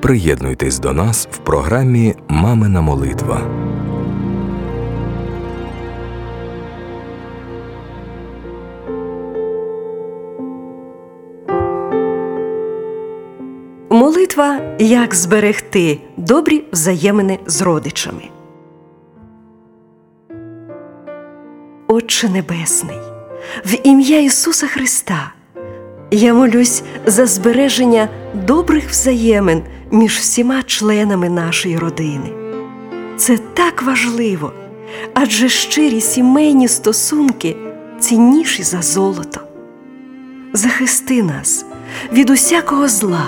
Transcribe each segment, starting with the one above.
Приєднуйтесь до нас в програмі Мамина молитва. Молитва як зберегти добрі взаємини з родичами. Отче Небесний, в ім'я Ісуса Христа я молюсь за збереження добрих взаємин між всіма членами нашої родини. Це так важливо, адже щирі сімейні стосунки цінніші за золото. Захисти нас від усякого зла,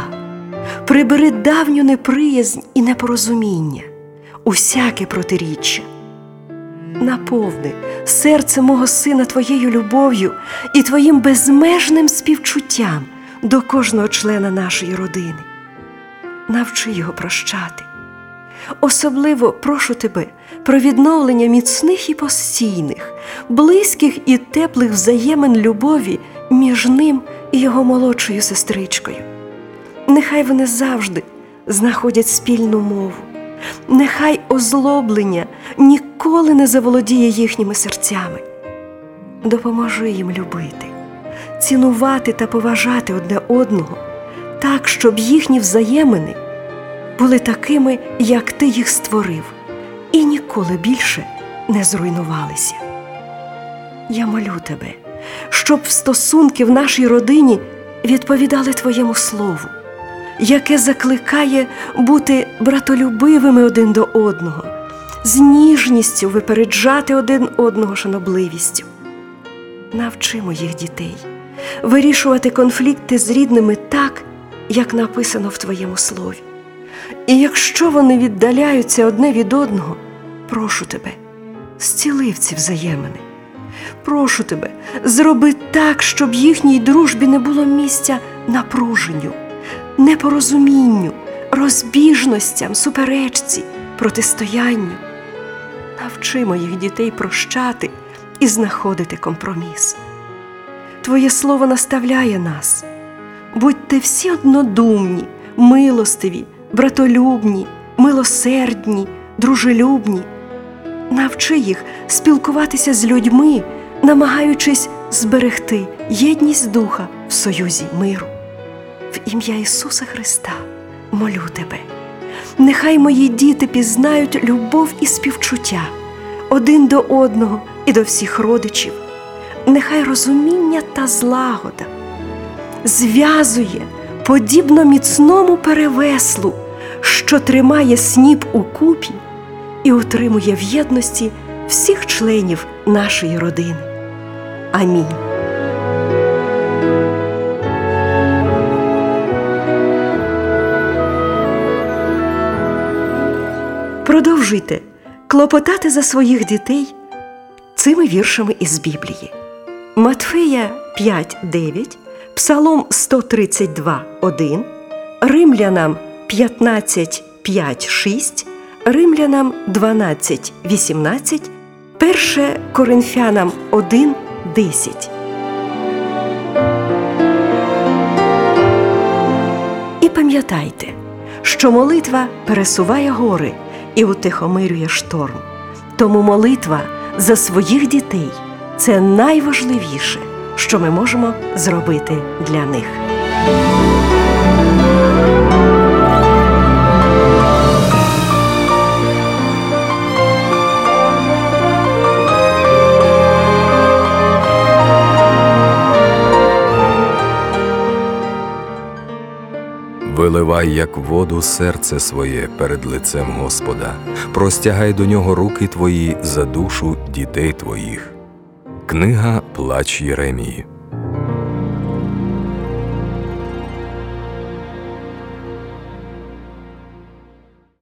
прибери давню неприязнь і непорозуміння, усяке протиріччя. Наповни серце мого сина твоєю любов'ю і твоїм безмежним співчуттям до кожного члена нашої родини. Навчи його прощати. Особливо прошу тебе про відновлення міцних і постійних, близьких і теплих взаємин любові між ним і його молодшою сестричкою. Нехай вони завжди знаходять спільну мову, нехай озлоблення ніколи не заволодіє їхніми серцями. Допоможи їм любити, цінувати та поважати одне одного, так, щоб їхні взаємини були такими, як ти їх створив, і ніколи більше не зруйнувалися. Я молю тебе, щоб стосунки в нашій родині відповідали Твоєму слову, яке закликає бути братолюбивими один до одного, з ніжністю випереджати один одного шанобливістю. Навчи моїх дітей вирішувати конфлікти з рідними так, як написано в Твоєму слові. І якщо вони віддаляються одне від одного, прошу тебе, зціли в ці взаємини. Прошу тебе, зроби так, щоб їхній дружбі не було місця напруженню, непорозумінню, розбіжностям, суперечці, протистоянню. Навчи моїх дітей прощати і знаходити компроміс. Твоє слово наставляє нас. Будьте всі однодумні, милостиві, братолюбні, милосердні, дружелюбні. Навчи їх спілкуватися з людьми, намагаючись зберегти єдність духа в союзі миру. В ім'я Ісуса Христа молю тебе. Нехай мої діти пізнають любов і співчуття один до одного і до всіх родичів. Нехай розуміння та злагода зв'язує подібно міцному перевеслу, що тримає сніп у купі і утримує в єдності всіх членів нашої родини. Амінь. Продовжуйте клопотати за своїх дітей цими віршами із Біблії. Матфея 5.9, Псалом 132, 1, Римлянам 15, 5, 6, Римлянам 12, 18, 1 Коринфянам 1, 10. І пам'ятайте, що молитва пересуває гори і утихомирює шторм. Тому молитва за своїх дітей це найважливіше, що ми можемо зробити для них. Виливай, як воду, серце своє перед лицем Господа, простягай до нього руки твої за душу дітей твоїх. Книга Плач Єремії.